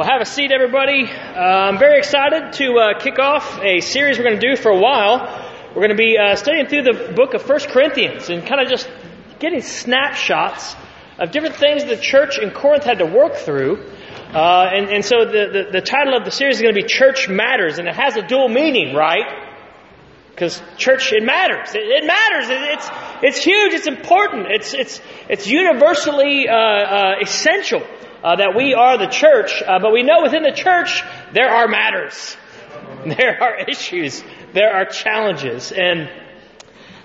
Well, have a seat, everybody. Uh, I'm very excited to uh, kick off a series we're going to do for a while. We're going to be uh, studying through the book of First Corinthians and kind of just getting snapshots of different things the church in Corinth had to work through. Uh, and, and, so the, the, the title of the series is going to be Church Matters, and it has a dual meaning, right? Because church, it matters. It, it matters. It, it's, it's huge. It's important. It's, it's, it's universally uh, uh, essential uh, that we are the church, uh, but we know within the church there are matters, there are issues, there are challenges, and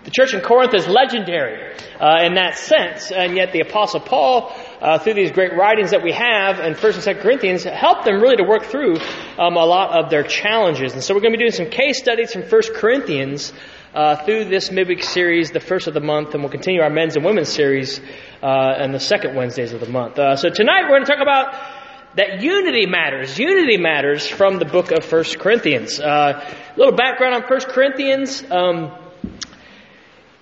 the church in Corinth is legendary uh, in that sense, and yet the Apostle Paul, uh, through these great writings that we have in First and Second Corinthians, helped them really to work through um, a lot of their challenges. And so we're going to be doing some case studies from First Corinthians uh, through this midweek series, the first of the month, and we'll continue our men's and women's series uh, the second Wednesdays of the month. Uh, so tonight we're going to talk about that unity matters. Unity matters from the book of First Corinthians. Uh, a little background on First Corinthians. Um,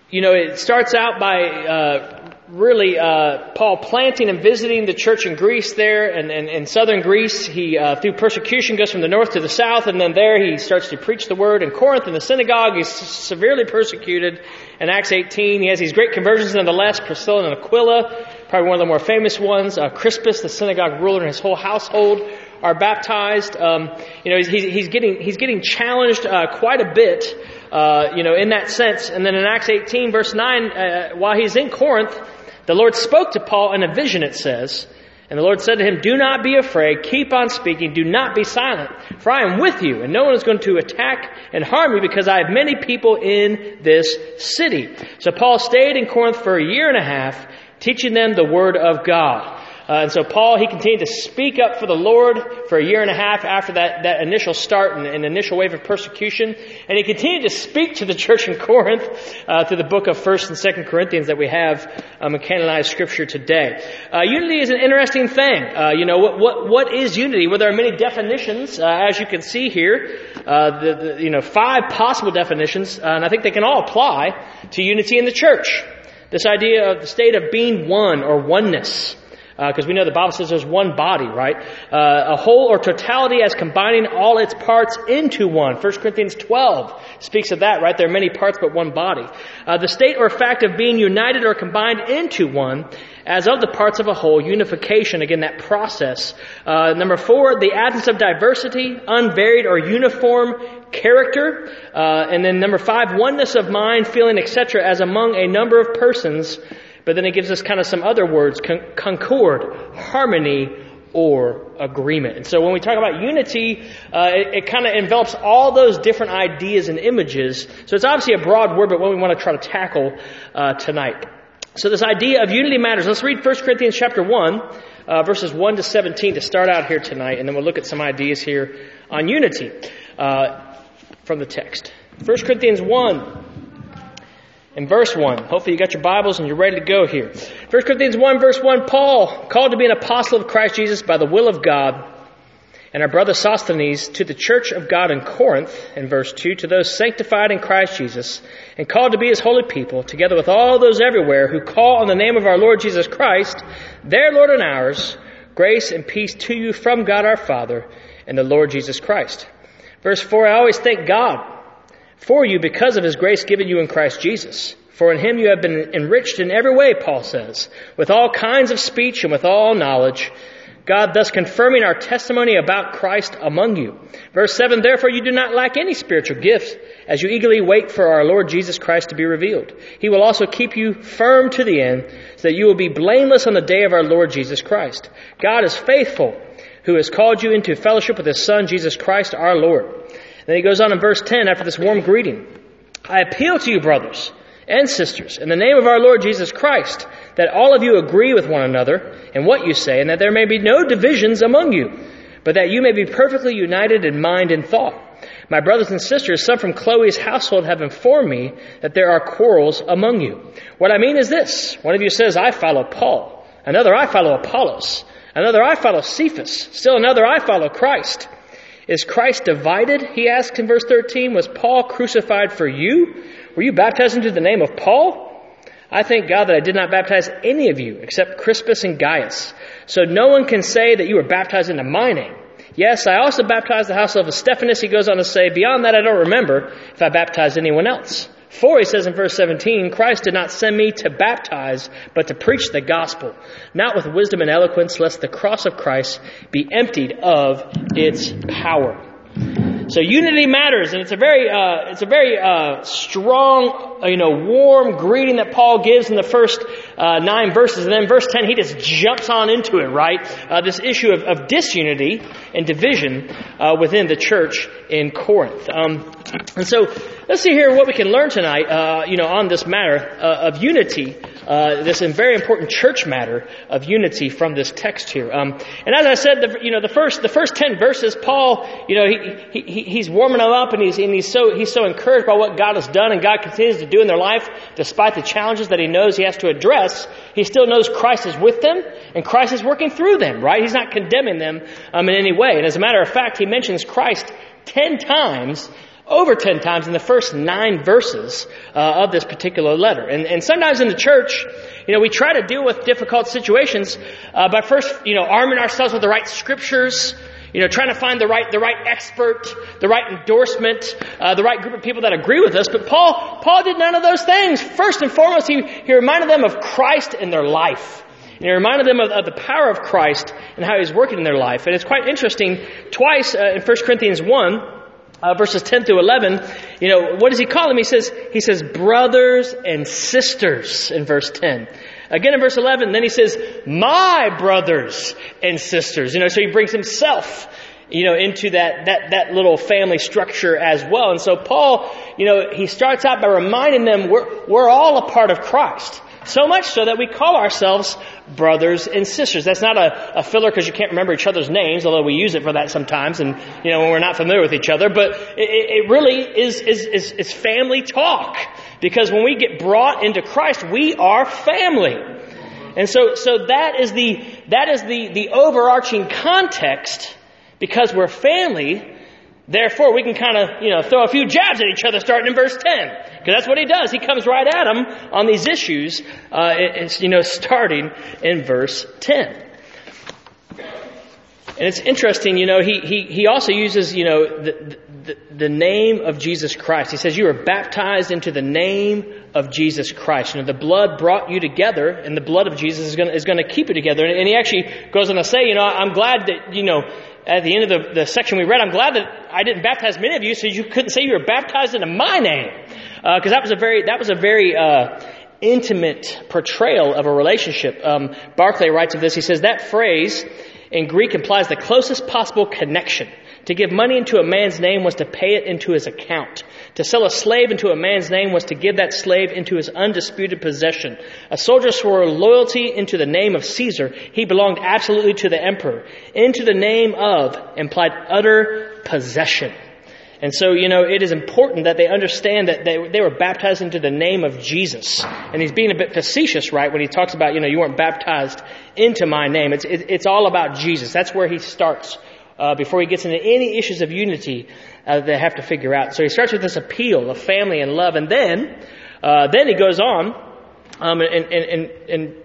you know, it starts out by uh, really uh, Paul planting and visiting the church in Greece there, and in southern Greece, he uh, through persecution goes from the north to the south, and then there he starts to preach the word. In Corinth, in the synagogue, he's severely persecuted. In Acts 18, he has these great conversions. Nonetheless, Priscilla and Aquila, probably one of the more famous ones. Uh, Crispus, the synagogue ruler, and his whole household are baptized. Um, you know, he's, he's, getting he's getting challenged uh, quite a bit. Uh, you know, in that sense. And then in Acts 18, verse 9, uh, while he's in Corinth, the Lord spoke to Paul in a vision, it says. And the Lord said to him, Do not be afraid. Keep on speaking. Do not be silent. For I am with you, and no one is going to attack and harm you because I have many people in this city. So Paul stayed in Corinth for a year and a half, teaching them the word of God. Uh, and so Paul, he continued to speak up for the Lord for a year and a half after that, that initial start and, and initial wave of persecution. And he continued to speak to the church in Corinth uh, through the book of 1st and 2nd Corinthians that we have um, in canonized scripture today. Uh, unity is an interesting thing. Uh, you know, what, what, what is unity? Well, there are many definitions, uh, as you can see here. Uh, the, the, you know, five possible definitions, and I think they can all apply to unity in the church. This idea of the state of being one or oneness because uh, we know the Bible says there's one body, right? Uh, a whole or totality as combining all its parts into one. 1 Corinthians 12 speaks of that, right? There are many parts but one body. Uh, the state or fact of being united or combined into one as of the parts of a whole, unification, again, that process. Uh, number four, the absence of diversity, unvaried or uniform character. Uh, and then number five, oneness of mind, feeling, etc., as among a number of persons but then it gives us kind of some other words con- concord, harmony, or agreement. And so when we talk about unity, uh, it, it kind of envelops all those different ideas and images. So it's obviously a broad word, but what we want to try to tackle uh, tonight. So this idea of unity matters. Let's read 1 Corinthians chapter 1, uh, verses 1 to 17 to start out here tonight, and then we'll look at some ideas here on unity uh, from the text. 1 Corinthians 1, in verse 1. Hopefully you got your Bibles and you're ready to go here. 1 Corinthians 1 verse 1, Paul, called to be an apostle of Christ Jesus by the will of God, and our brother Sosthenes to the church of God in Corinth, in verse 2, to those sanctified in Christ Jesus, and called to be his holy people, together with all those everywhere who call on the name of our Lord Jesus Christ, their Lord and ours, grace and peace to you from God our Father and the Lord Jesus Christ. Verse 4, I always thank God for you because of his grace given you in Christ Jesus. For in him you have been enriched in every way, Paul says, with all kinds of speech and with all knowledge, God thus confirming our testimony about Christ among you. Verse 7, therefore you do not lack any spiritual gifts as you eagerly wait for our Lord Jesus Christ to be revealed. He will also keep you firm to the end so that you will be blameless on the day of our Lord Jesus Christ. God is faithful who has called you into fellowship with his son Jesus Christ our Lord. Then he goes on in verse 10 after this warm greeting. I appeal to you, brothers and sisters, in the name of our Lord Jesus Christ, that all of you agree with one another in what you say, and that there may be no divisions among you, but that you may be perfectly united in mind and thought. My brothers and sisters, some from Chloe's household have informed me that there are quarrels among you. What I mean is this. One of you says, I follow Paul. Another, I follow Apollos. Another, I follow Cephas. Still another, I follow Christ. Is Christ divided? He asks in verse 13. Was Paul crucified for you? Were you baptized into the name of Paul? I thank God that I did not baptize any of you except Crispus and Gaius. So no one can say that you were baptized into my name. Yes, I also baptized the house of Stephanas. He goes on to say, Beyond that, I don't remember if I baptized anyone else. For, he says in verse 17, Christ did not send me to baptize, but to preach the gospel, not with wisdom and eloquence, lest the cross of Christ be emptied of its power. So unity matters, and it's a very, uh, it's a very uh, strong, uh, you know, warm greeting that Paul gives in the first uh, nine verses, and then verse ten he just jumps on into it, right? Uh, this issue of, of, disunity and division uh, within the church in Corinth. Um, and so let's see here what we can learn tonight, you know, on this matter of unity uh, this very important church matter of unity from this text here. Um, and as I said, the, you know, the first the first ten verses, Paul, you know, he, he he's warming them up, and he's and he's so he's so encouraged by what God has done and God continues to do in their life, despite the challenges that he knows he has to address. He still knows Christ is with them, and Christ is working through them. Right? He's not condemning them um, in any way. And as a matter of fact, he mentions Christ ten times over 10 times in the first nine verses uh, of this particular letter. And, and, sometimes in the church, you know, we try to deal with difficult situations uh, by first, you know, arming ourselves with the right scriptures, you know, trying to find the right, the right expert, the right endorsement, uh, the right group of people that agree with us. But Paul, Paul did none of those things. First and foremost, he, he reminded them of Christ in their life. And he reminded them of, of, the power of Christ and how he's working in their life. And it's quite interesting. Twice uh, in 1 Corinthians 1, uh, verses 10 through 11, you know, what does he call them? He says, he says brothers and sisters in verse 10. Again in verse 11, then he says, my brothers and sisters. You know, so he brings himself, you know, into that, that, that little family structure as well. And so Paul, you know, he starts out by reminding them we're, we're all a part of Christ. So much so that we call ourselves brothers and sisters. That's not a, a filler because you can't remember each other's names, although we use it for that sometimes and, you know, when we're not familiar with each other. But it, it really is, is, is, is family talk. Because when we get brought into Christ, we are family. And so, so that is the, that is the, the overarching context because we're family Therefore, we can kind of, you know, throw a few jabs at each other starting in verse 10. Because that's what he does. He comes right at them on these issues, uh, it's, you know, starting in verse 10. And it's interesting, you know, he, he, he also uses, you know, the, the, the name of Jesus Christ. He says, You are baptized into the name of Jesus Christ. You know, the blood brought you together, and the blood of Jesus is going to keep you together. And, and he actually goes on to say, You know, I'm glad that, you know, at the end of the, the section we read, I'm glad that I didn't baptize many of you so you couldn't say you were baptized into my name. Because uh, that was a very, that was a very, uh, intimate portrayal of a relationship. Um, Barclay writes of this. He says that phrase in Greek implies the closest possible connection. To give money into a man's name was to pay it into his account. To sell a slave into a man's name was to give that slave into his undisputed possession. A soldier swore loyalty into the name of Caesar. He belonged absolutely to the emperor. Into the name of implied utter possession. And so, you know, it is important that they understand that they, they were baptized into the name of Jesus. And he's being a bit facetious, right, when he talks about, you know, you weren't baptized into my name. It's, it, it's all about Jesus. That's where he starts uh, before he gets into any issues of unity uh, they have to figure out. So he starts with this appeal of family and love, and then uh, then he goes on um, in, in, in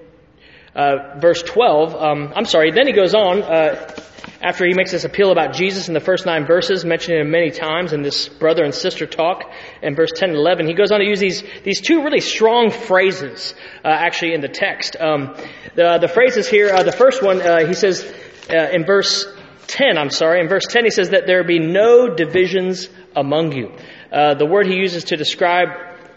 uh, verse 12. Um, I'm sorry. Then he goes on uh, after he makes this appeal about Jesus in the first nine verses, mentioning him many times in this brother and sister talk. In verse 10 and 11, he goes on to use these these two really strong phrases uh, actually in the text. Um, the the phrases here. the first one he says in verse 10, I'm sorry, in verse 10 he says that there be no divisions among you. Uh, the word he uses to describe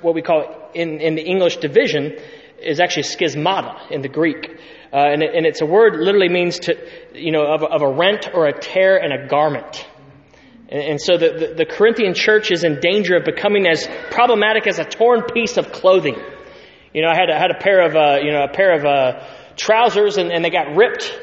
what we call in, in the English division is actually schismata in the Greek. Uh, and, it, and, it's a word literally means to, you know, of, of a rent or a tear in a garment. And, and so the, the, the, Corinthian church is in danger of becoming as problematic as a torn piece of clothing. You know, I had, I had a pair of, uh, you know, a pair of uh, trousers and, and they got ripped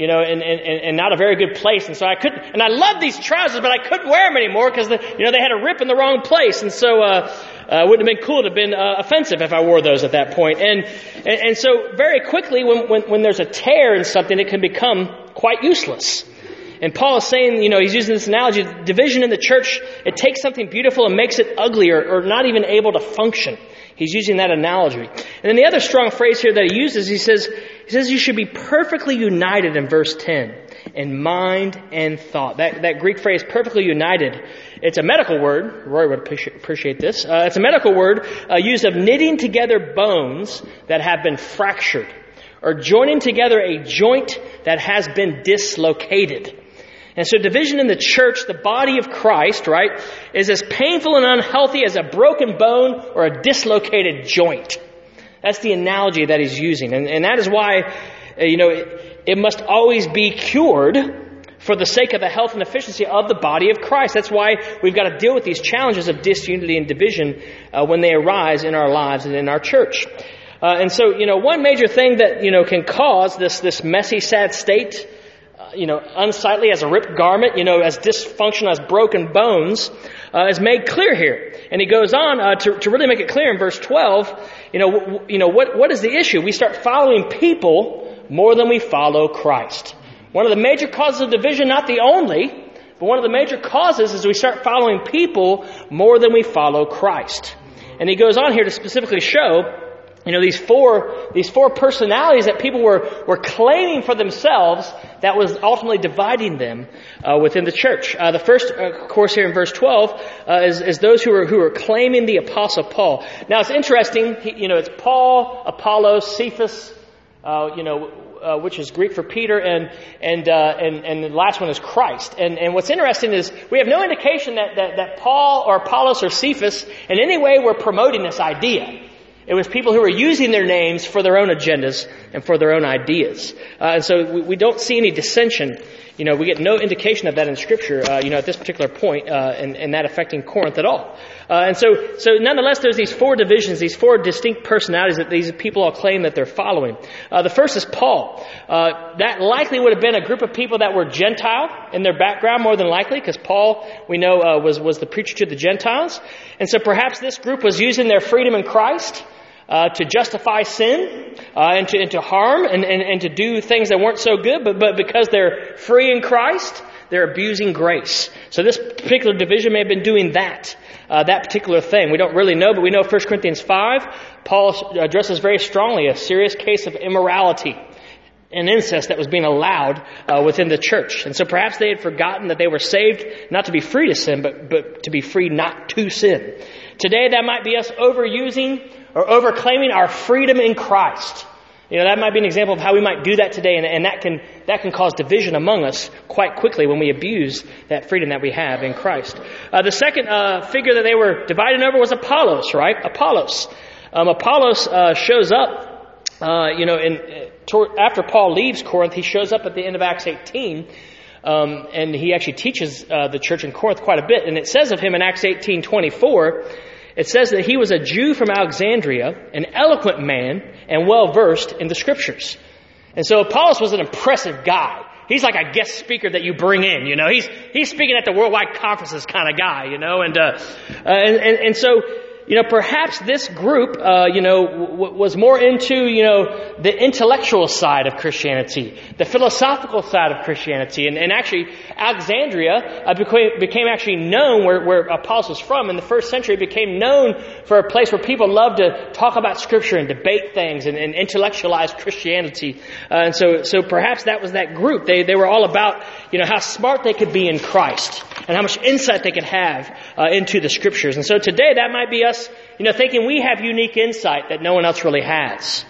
you know, and, and, and not a very good place. And so I couldn't, and I loved these trousers, but I couldn't wear them anymore because, you know, they had a rip in the wrong place. And so, uh, uh, wouldn't have been cool to have been uh, offensive if I wore those at that point. And, and, and so very quickly, when, when, when there's a tear in something, it can become quite useless. And Paul is saying, you know, he's using this analogy, division in the church, it takes something beautiful and makes it ugly or, or not even able to function. He's using that analogy. And then the other strong phrase here that he uses, he says, he says you should be perfectly united in verse 10. in mind and thought. That, that Greek phrase, perfectly united, it's a medical word. Roy would appreciate this. Uh, it's a medical word uh, used of knitting together bones that have been fractured or joining together a joint that has been dislocated. And so division in the church, the body of Christ, right, is as painful and unhealthy as a broken bone or a dislocated joint. That's the analogy that he's using. And, and that is why, uh, you know, it, it must always be cured for the sake of the health and efficiency of the body of Christ. That's why we've got to deal with these challenges of disunity and division uh, when they arise in our lives and in our church. Uh, and so, you know, one major thing that, you know, can cause this, this messy, sad state, you know, unsightly as a ripped garment, you know, as dysfunctional as broken bones, uh, is made clear here. And he goes on uh, to, to really make it clear in verse 12, you know, w- you know what, what is the issue? We start following people more than we follow Christ. One of the major causes of division, not the only, but one of the major causes is we start following people more than we follow Christ. And he goes on here to specifically show you know, these four, these four personalities that people were, were claiming for themselves that was ultimately dividing them uh, within the church. Uh, the first, uh, of course, here in verse 12, uh, is, is, those who are, who are claiming the apostle Paul. Now, it's interesting, he, you know, it's Paul, Apollos, Cephas, uh, you know, uh, which is Greek for Peter, and and, uh, and and the last one is Christ. And and what's interesting is we have no indication that that, that Paul or Apollos or Cephas in any way were promoting this idea. It was people who were using their names for their own agendas and for their own ideas. Uh, and so we, we, don't see any dissension. You know, we get no indication of that in Scripture, uh, you know, at this particular point, uh, and, and, that affecting Corinth at all. Uh, and so, so nonetheless, there's these four divisions, these four distinct personalities that these people all claim that they're following. Uh, the first is Paul. Uh, that likely would have been a group of people that were Gentile in their background, more than likely, because Paul, we know, was, was the preacher to the Gentiles. And so perhaps this group was using their freedom in Christ uh, to justify sin uh, and, to, and to harm and, and, and to do things that weren't so good, but, but because they're free in Christ, they're abusing grace. So this particular division may have been doing that, uh, that particular thing. We don't really know, but we know 1 Corinthians 5, Paul addresses very strongly a serious case of immorality and incest that was being allowed uh, within the church. And so perhaps they had forgotten that they were saved not to be free to sin, but, but to be free not to sin. Today that might be us overusing or overclaiming our freedom in Christ. You know, that might be an example of how we might do that today, and, and that, can, that can cause division among us quite quickly when we abuse that freedom that we have in Christ. Uh, the second uh, figure that they were divided over was Apollos, right? Apollos. Um, Apollos uh, shows up, uh, you know, in, after Paul leaves Corinth, he shows up at the end of Acts 18, um, and he actually teaches uh, the church in Corinth quite a bit. And it says of him in Acts 18 24, it says that he was a Jew from Alexandria, an eloquent man, and well versed in the scriptures. And so Apollos was an impressive guy. He's like a guest speaker that you bring in, you know. He's he's speaking at the worldwide conferences kind of guy, you know. And uh, uh, and, and and so you know, perhaps this group, uh, you know, w- was more into, you know, the intellectual side of Christianity, the philosophical side of Christianity. And, and actually, Alexandria uh, became, became, actually known where, where was from. In the first century, became known for a place where people loved to talk about Scripture and debate things and, and intellectualize Christianity. Uh, and so, so perhaps that was that group. They, they were all about, you know, how smart they could be in Christ and how much insight they could have uh, into the Scriptures. And so today, that might be us you know, thinking we have unique insight that no one else really has.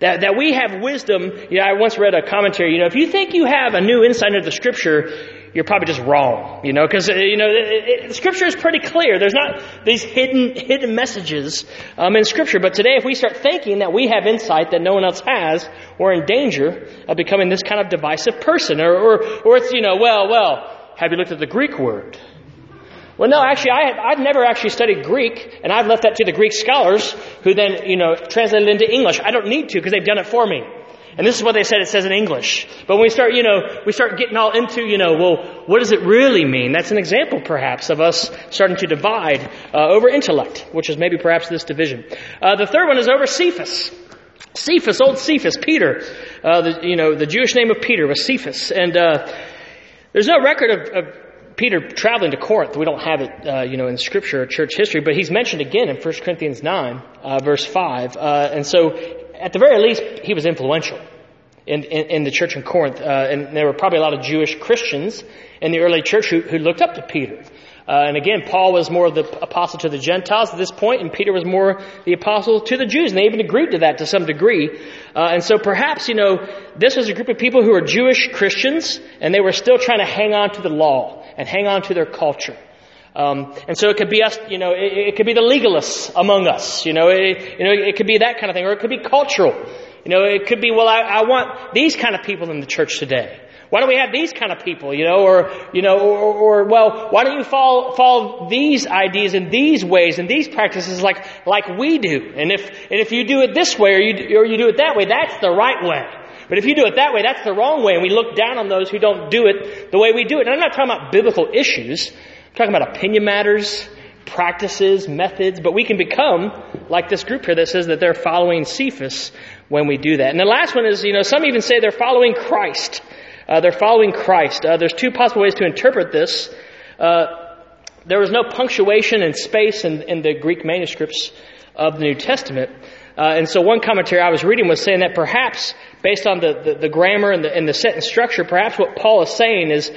That, that we have wisdom. You know, I once read a commentary, you know, if you think you have a new insight into the scripture, you're probably just wrong, you know, because, uh, you know, it, it, scripture is pretty clear. There's not these hidden, hidden messages um, in scripture. But today, if we start thinking that we have insight that no one else has, we're in danger of becoming this kind of divisive person. Or, or, or it's, you know, well, well, have you looked at the Greek word? Well, no, actually, I I've never actually studied Greek, and I've left that to the Greek scholars who then, you know, translate it into English. I don't need to because they've done it for me. And this is what they said it says in English. But when we start, you know, we start getting all into, you know, well, what does it really mean? That's an example, perhaps, of us starting to divide uh, over intellect, which is maybe perhaps this division. Uh, the third one is over Cephas. Cephas, old Cephas, Peter. Uh, the, you know, the Jewish name of Peter was Cephas. And uh, there's no record of, of Peter traveling to Corinth. We don't have it, uh, you know, in Scripture or church history, but he's mentioned again in 1 Corinthians 9, uh, verse 5. Uh, and so, at the very least, he was influential. in, in, in the church in Corinth. Uh, and there were probably a lot of Jewish Christians in the early church who, who looked up to Peter. Uh, and again, Paul was more of the apostle to the Gentiles at this point, and Peter was more the apostle to the Jews, and they even agreed to that to some degree. Uh, and so perhaps, you know, this was a group of people who were Jewish Christians, and they were still trying to hang on to the law and hang on to their culture. Um, and so it could be us, you know, it, it, could be the legalists among us, you know, it, you know, it could be that kind of thing, or it could be cultural. You know, it could be, well, I, I want these kind of people in the church today. Why don't we have these kind of people, you know, or, you know, or, or, well, why don't you follow, follow these ideas and these ways and these practices like, like we do? And if, and if you do it this way or you, or you do it that way, that's the right way. But if you do it that way, that's the wrong way, and we look down on those who don't do it the way we do it. And I'm not talking about biblical issues. I'm talking about opinion matters, practices, methods, but we can become like this group here that says that they're following Cephas when we do that. And the last one is, you know, some even say they're following Christ. Uh, they're following Christ. Uh, there's two possible ways to interpret this. Uh, there was no punctuation and space in, in, the Greek manuscripts of the New Testament. Uh, and so one commentary I was reading was saying that perhaps, based on the, the, the grammar and the, and the sentence structure, perhaps what Paul is saying is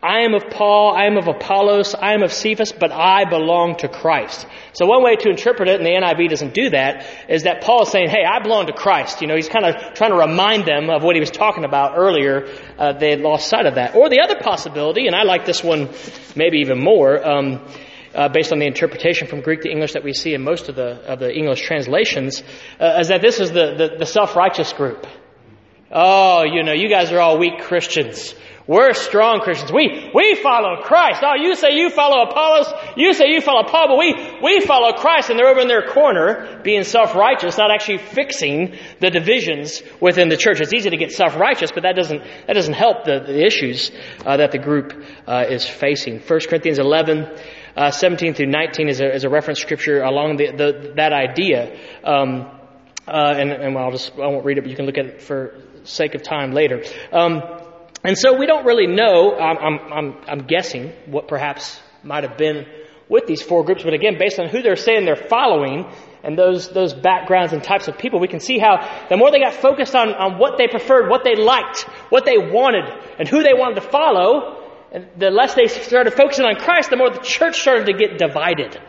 I am of Paul, I am of Apollos, I am of Cephas, but I belong to Christ. So one way to interpret it, and the NIV doesn't do that, is that Paul is saying, hey, I belong to Christ. You know, he's kind of trying to remind them of what he was talking about earlier. Uh, they had lost sight of that. Or the other possibility, and I like this one maybe even more, um, uh, based on the interpretation from Greek to English that we see in most of the, of the English translations, uh, is that this is the, the, the self-righteous group. Oh, you know, you guys are all weak Christians. We're strong Christians. We, we follow Christ. Oh, you say you follow Apollos. You say you follow Paul, but we, we follow Christ and they're over in their corner being self-righteous, not actually fixing the divisions within the church. It's easy to get self-righteous, but that doesn't, that doesn't help the, the issues uh, that the group uh, is facing. 1 Corinthians 11, uh, 17 through 19 is a, is a reference scripture along the, the, that idea. Um, uh, and, and I'll just, I won't read it, but you can look at it for sake of time later. Um, and so we don't really know, I'm, I'm, I'm, guessing, what perhaps might have been with these four groups, but again, based on who they're saying they're following and those, those backgrounds and types of people, we can see how the more they got focused on, on what they preferred, what they liked, what they wanted, and who they wanted to follow, and the less they started focusing on Christ, the more the church started to get divided.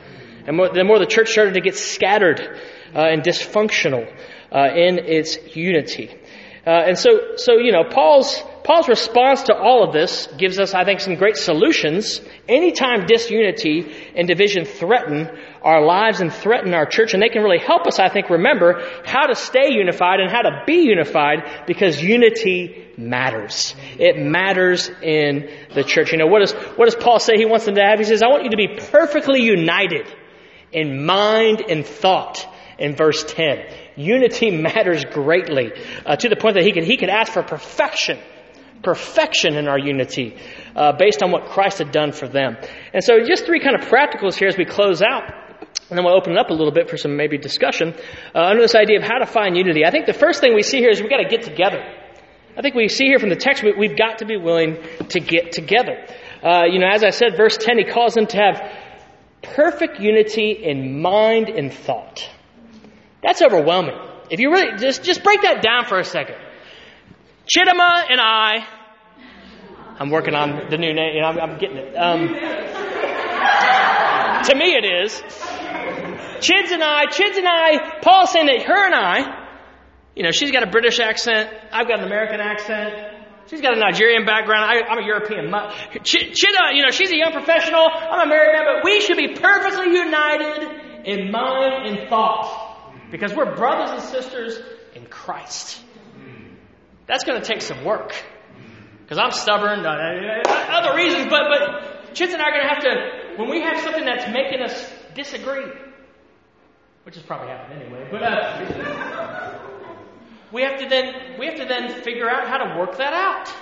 And more, the more the church started to get scattered uh, and dysfunctional uh, in its unity. Uh, and so, so, you know, Paul's, Paul's response to all of this gives us, I think, some great solutions. Anytime disunity and division threaten our lives and threaten our church, and they can really help us, I think, remember how to stay unified and how to be unified because unity matters. It matters in the church. You know, what does, what does Paul say he wants them to have? He says, I want you to be perfectly united in mind and thought in verse 10. Unity matters greatly uh, to the point that he could, he could ask for perfection, perfection in our unity uh, based on what Christ had done for them. And so just three kind of practicals here as we close out. And then we'll open it up a little bit for some maybe discussion uh, under this idea of how to find unity. I think the first thing we see here is we've got to get together. I think we see here from the text we, have got to be willing to get together. Uh, you know, as I said, verse 10, he calls them to have perfect unity in mind and thought. That's overwhelming. If you really just just break that down for a second. Chidima and I, I'm working on the new name. You know, I'm, I'm getting it. Um, to me, it is. Chids and I, Chids and I. Paul's saying that her and I, you know, she's got a British accent. I've got an American accent. She's got a Nigerian background. I, am a European. Chida, you know, she's a young professional. I'm a married man, but we should be perfectly united in mind and thought. Because we're brothers and sisters in Christ. That's going to take some work. Because I'm stubborn, uh, uh, other reasons, but, but Chids and I are going to have to, when we have something that's making us disagree, which has probably happened anyway, but uh, we have to then we have to then figure out how to work that out.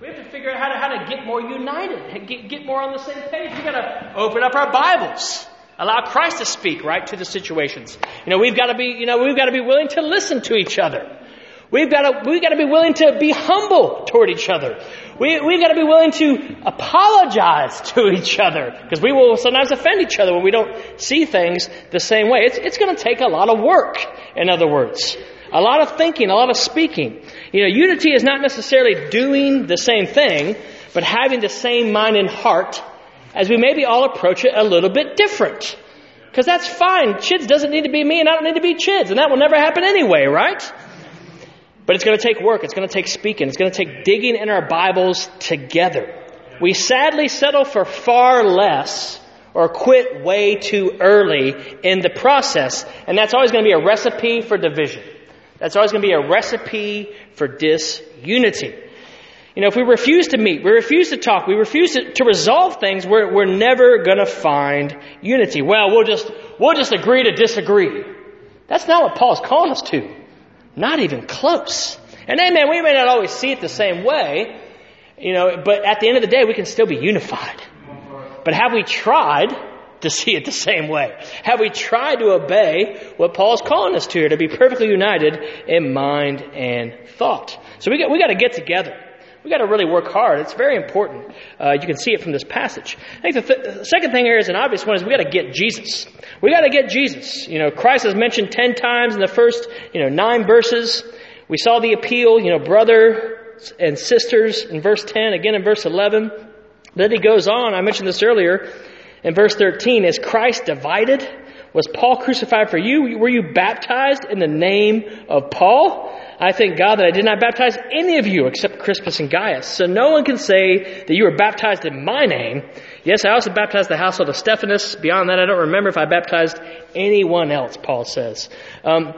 We have to figure out how to how to get more united, get, get more on the same page. We've got to open up our Bibles. Allow Christ to speak right to the situations. You know, we've got to be, you know, we've got to be willing to listen to each other. We've got to, we've got to be willing to be humble toward each other. We, we've got to be willing to apologize to each other because we will sometimes offend each other when we don't see things the same way. It's, it's going to take a lot of work, in other words. A lot of thinking, a lot of speaking. You know, unity is not necessarily doing the same thing, but having the same mind and heart as we maybe all approach it a little bit different. Because that's fine. Chids doesn't need to be me and I don't need to be Chids, and that will never happen anyway, right? But it's going to take work. It's going to take speaking. It's going to take digging in our Bibles together. We sadly settle for far less or quit way too early in the process. And that's always going to be a recipe for division. That's always going to be a recipe for disunity. You know, if we refuse to meet, we refuse to talk, we refuse to, to resolve things, we're, we're never going to find unity. Well, we'll just, we'll just agree to disagree. That's not what Paul's calling us to. Not even close. And amen, we may not always see it the same way, you know, but at the end of the day, we can still be unified. But have we tried to see it the same way? Have we tried to obey what Paul's calling us to here, to be perfectly united in mind and thought? So we got, we got to get together. We got to really work hard. It's very important. Uh, you can see it from this passage. I think the, th- the second thing here is an obvious one is we got to get Jesus. We got to get Jesus. You know, Christ is mentioned ten times in the first, you know, nine verses. We saw the appeal, you know, brother and sisters in verse 10, again in verse 11. Then he goes on, I mentioned this earlier, in verse 13, is Christ divided? Was Paul crucified for you? Were you baptized in the name of Paul? I thank God that I did not baptize any of you except Crispus and Gaius. So no one can say that you were baptized in my name. Yes, I also baptized the household of Stephanas. Beyond that, I don't remember if I baptized anyone else, Paul says. Um,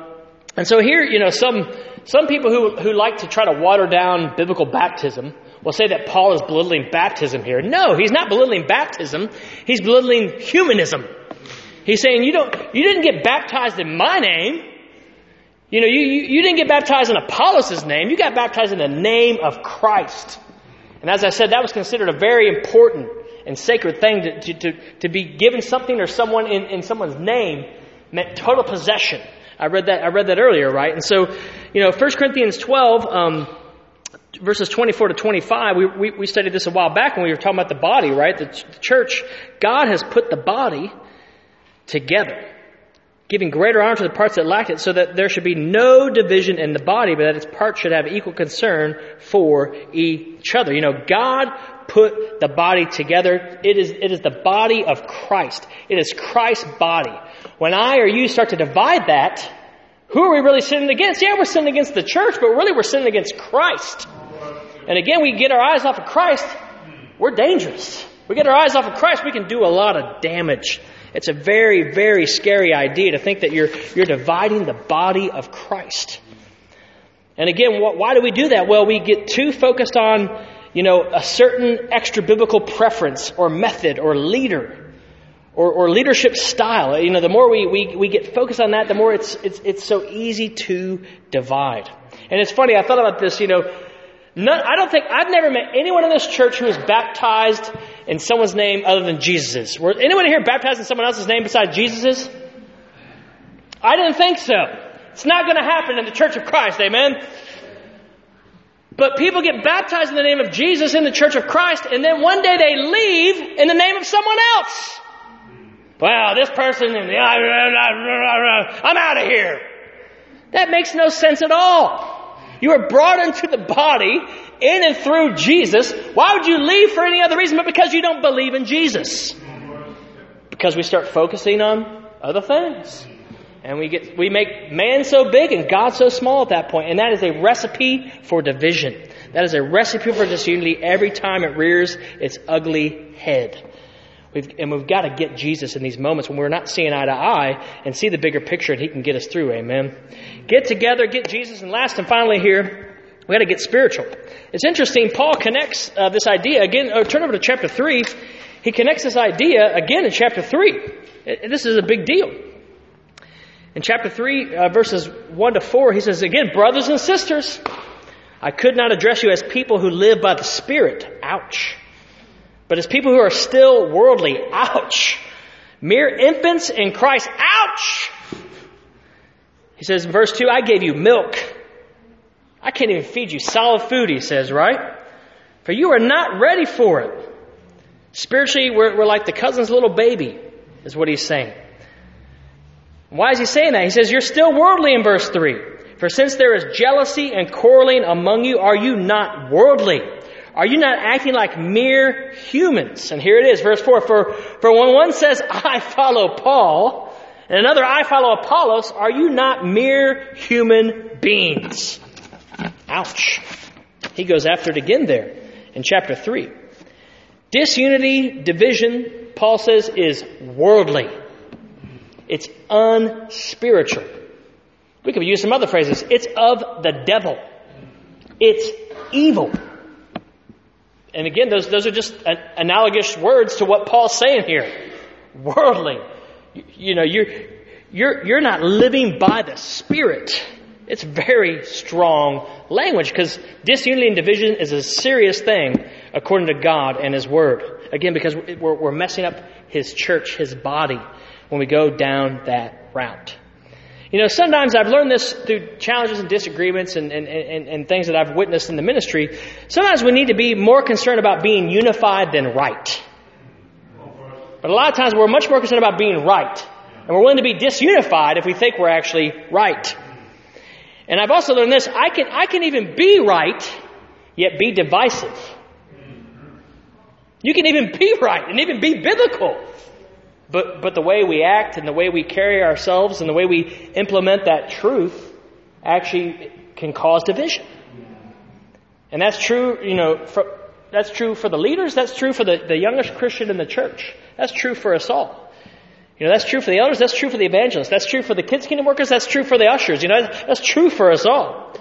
and so here, you know, some, some people who, who like to try to water down biblical baptism will say that Paul is belittling baptism here. No, he's not belittling baptism. He's belittling humanism. He's saying you don't, you didn't get baptized in my name. You know, you, you, you didn't get baptized in Apollos' name. You got baptized in the name of Christ. And as I said, that was considered a very important and sacred thing to, to, to, to be given something or someone in, in someone's name meant total possession. I read that, I read that earlier, right? And so, you know, 1 Corinthians 12, um, verses 24 to 25, we, we, we, studied this a while back when we were talking about the body, right? The, ch- the church, God has put the body together, giving greater honor to the parts that lack it, so that there should be no division in the body, but that its parts should have equal concern for each other. You know, God put the body together. It is, it is the body of Christ. It is Christ's body. When I or you start to divide that, who are we really sinning against? Yeah, we're sinning against the church, but really we're sinning against Christ. And again, we get our eyes off of Christ, we're dangerous. We get our eyes off of Christ, we can do a lot of damage. It's a very, very scary idea to think that you're, you're dividing the body of Christ. And again, why do we do that? Well, we get too focused on, you know, a certain extra biblical preference or method or leader or, or leadership style. You know, the more we, we, we get focused on that, the more it's, it's, it's so easy to divide. And it's funny, I thought about this, you know, none, I don't think, I've never met anyone in this church who was baptized in someone's name other than Jesus's. Were anyone here baptized in someone else's name besides Jesus's? I didn't think so. It's not going to happen in the Church of Christ, amen? But people get baptized in the name of Jesus in the Church of Christ, and then one day they leave in the name of someone else. Well, this person, I'm out of here. That makes no sense at all. You were brought into the body in and through Jesus. Why would you leave for any other reason but because you don't believe in Jesus? Because we start focusing on other things. And we get, we make man so big and God so small at that point. And that is a recipe for division. That is a recipe for disunity every time it rears its ugly head. We've, and we've got to get Jesus in these moments when we're not seeing eye to eye and see the bigger picture and He can get us through. Amen. Get together, get Jesus. And last and finally here, we got to get spiritual. It's interesting. Paul connects uh, this idea again. Uh, turn over to chapter three. He connects this idea again in chapter three. It, this is a big deal. In chapter three, uh, verses one to four, he says again, brothers and sisters, I could not address you as people who live by the Spirit. Ouch. But as people who are still worldly, ouch. Mere infants in Christ, ouch. He says in verse 2, I gave you milk. I can't even feed you solid food, he says, right? For you are not ready for it. Spiritually, we're, we're like the cousin's little baby, is what he's saying. Why is he saying that? He says, You're still worldly in verse 3. For since there is jealousy and quarreling among you, are you not worldly? Are you not acting like mere humans? And here it is, verse 4. For, for when one says, I follow Paul, and another, I follow Apollos, are you not mere human beings? Ouch. He goes after it again there in chapter 3. Disunity, division, Paul says, is worldly. It's unspiritual. We could use some other phrases. It's of the devil. It's evil. And again, those, those are just analogous words to what Paul's saying here. Worldly. You, you know, you're, you're, you're not living by the Spirit. It's very strong language because disunity and division is a serious thing according to God and His Word. Again, because we're, we're messing up His church, His body, when we go down that route. You know, sometimes I've learned this through challenges and disagreements and, and, and, and, things that I've witnessed in the ministry. Sometimes we need to be more concerned about being unified than right. But a lot of times we're much more concerned about being right. And we're willing to be disunified if we think we're actually right. And I've also learned this I can, I can even be right, yet be divisive. You can even be right and even be biblical. But, but the way we act and the way we carry ourselves and the way we implement that truth actually can cause division. And that's true, you know, for, that's true for the leaders, that's true for the, the youngest Christian in the church. That's true for us all. You know, that's true for the elders, that's true for the evangelists, that's true for the kids' kingdom workers, that's true for the ushers. You know, that's true for us all.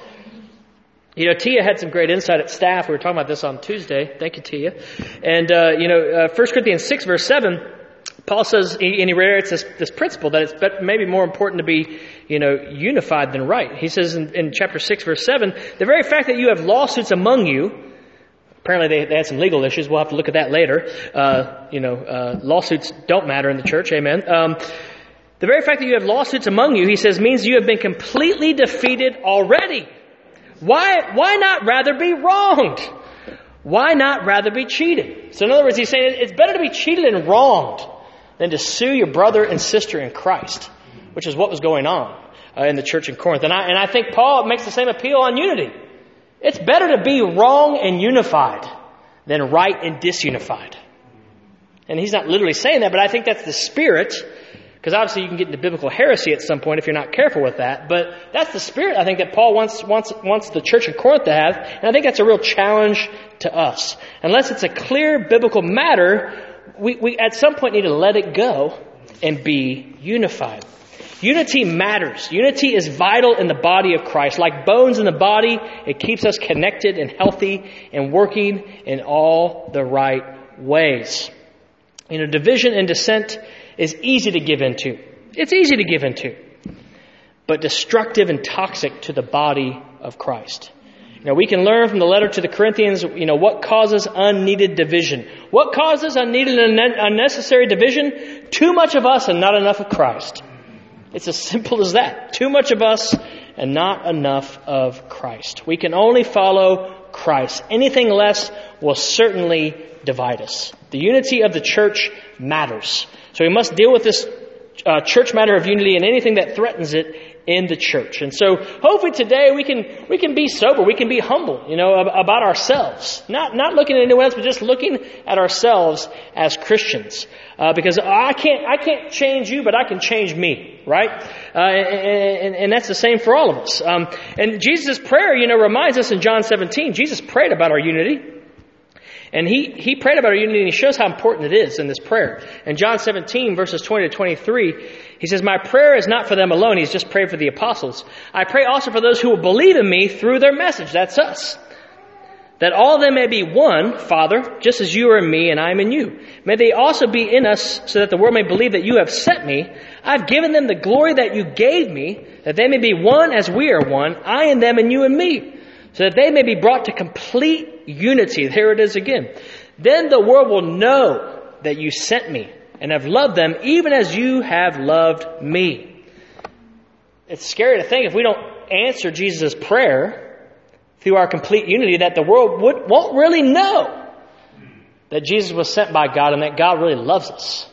You know, Tia had some great insight at staff. We were talking about this on Tuesday. Thank you, Tia. And, uh, you know, uh, 1 Corinthians 6, verse 7, Paul says, and he reiterates this, this principle that it's maybe more important to be, you know, unified than right. He says in, in chapter 6, verse 7, the very fact that you have lawsuits among you, apparently they, they had some legal issues, we'll have to look at that later. Uh, you know, uh, lawsuits don't matter in the church, amen. Um, the very fact that you have lawsuits among you, he says, means you have been completely defeated already. Why, why not rather be wronged? Why not rather be cheated? So in other words, he's saying it's better to be cheated and wronged than to sue your brother and sister in Christ, which is what was going on uh, in the church in Corinth. And I, and I think Paul makes the same appeal on unity. It's better to be wrong and unified than right and disunified. And he's not literally saying that, but I think that's the spirit, because obviously you can get into biblical heresy at some point if you're not careful with that. But that's the spirit I think that Paul wants, wants, wants the church in Corinth to have, and I think that's a real challenge to us. Unless it's a clear biblical matter, we, we at some point need to let it go and be unified. Unity matters. Unity is vital in the body of Christ. Like bones in the body, it keeps us connected and healthy and working in all the right ways. You know, division and dissent is easy to give into. It's easy to give into, but destructive and toxic to the body of Christ. Now we can learn from the letter to the Corinthians, you know, what causes unneeded division. What causes unneeded and unnecessary division? Too much of us and not enough of Christ. It's as simple as that. Too much of us and not enough of Christ. We can only follow Christ. Anything less will certainly divide us. The unity of the church matters. So we must deal with this uh, church matter of unity and anything that threatens it in the church. And so hopefully today we can, we can be sober, we can be humble, you know, about ourselves. Not, not looking at anyone else, but just looking at ourselves as Christians. Uh, because I can't, I can't change you, but I can change me, right? Uh, and, and, and, that's the same for all of us. Um, and Jesus' prayer, you know, reminds us in John 17, Jesus prayed about our unity. And he, he prayed about our unity and he shows how important it is in this prayer. In John 17, verses 20 to 23, he says, My prayer is not for them alone. He's just prayed for the apostles. I pray also for those who will believe in me through their message. That's us. That all of them may be one, Father, just as you are in me and I am in you. May they also be in us so that the world may believe that you have sent me. I've given them the glory that you gave me, that they may be one as we are one, I and them and you and me so that they may be brought to complete unity. There it is again. Then the world will know that you sent me and have loved them even as you have loved me. It's scary to think if we don't answer Jesus' prayer through our complete unity that the world would, won't really know that Jesus was sent by God and that God really loves us.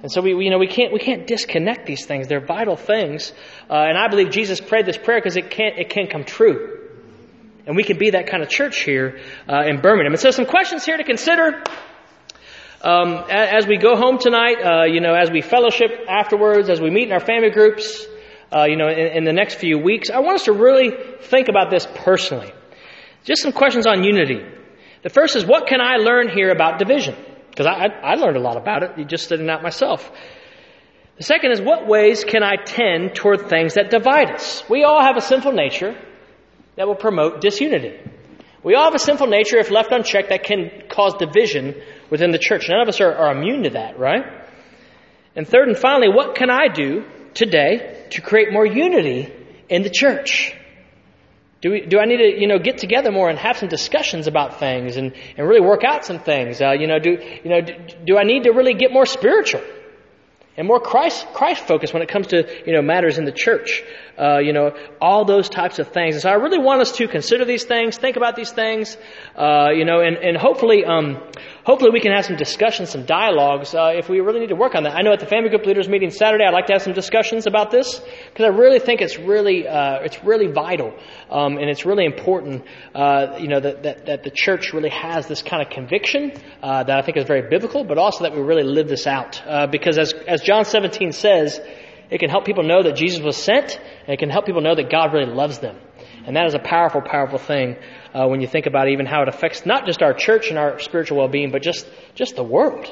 And so we, you know, we can't, we can't disconnect these things. They're vital things. Uh, and I believe Jesus prayed this prayer because it can't, it can come true. And we can be that kind of church here uh, in Birmingham. And so some questions here to consider. Um, as we go home tonight, uh, you know, as we fellowship afterwards, as we meet in our family groups, uh, you know, in, in, the next few weeks, I want us to really think about this personally. Just some questions on unity. The first is, what can I learn here about division? Because I, I, learned a lot about it, You just studying out myself. The second is, what ways can I tend toward things that divide us? We all have a sinful nature that will promote disunity. We all have a sinful nature, if left unchecked, that can cause division within the church. None of us are, are immune to that, right? And third and finally, what can I do today to create more unity in the church? Do, we, do I need to, you know, get together more and have some discussions about things and, and really work out some things? Uh, you know, do, you know, do, do I need to really get more spiritual? And more Christ Christ focused when it comes to you know matters in the church. Uh, you know all those types of things. And so I really want us to consider these things, think about these things, uh, you know, and and hopefully um, hopefully we can have some discussions, some dialogues uh, if we really need to work on that. I know at the family group leaders meeting Saturday, I'd like to have some discussions about this because I really think it's really uh, it's really vital um, and it's really important. Uh, you know that, that that the church really has this kind of conviction uh, that I think is very biblical, but also that we really live this out because as as John 17 says, it can help people know that Jesus was sent, and it can help people know that God really loves them. And that is a powerful, powerful thing uh, when you think about even how it affects not just our church and our spiritual well-being, but just, just the world.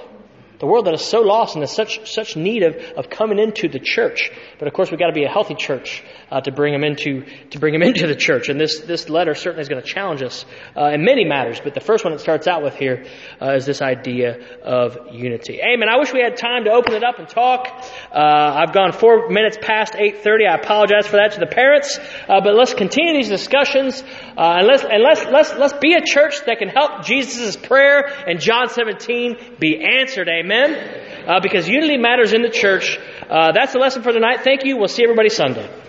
The world that is so lost and is such, such need of, of coming into the church. But of course, we've got to be a healthy church uh, to bring them into to bring them into the church. And this this letter certainly is going to challenge us uh, in many matters. But the first one it starts out with here uh, is this idea of unity. Amen. I wish we had time to open it up and talk. Uh, I've gone four minutes past eight thirty. I apologize for that to the parents. Uh, but let's continue these discussions uh, and let's and let's let's let's be a church that can help Jesus' prayer in John seventeen be answered. Amen. Because unity matters in the church. That's the lesson for tonight. Thank you. We'll see everybody Sunday.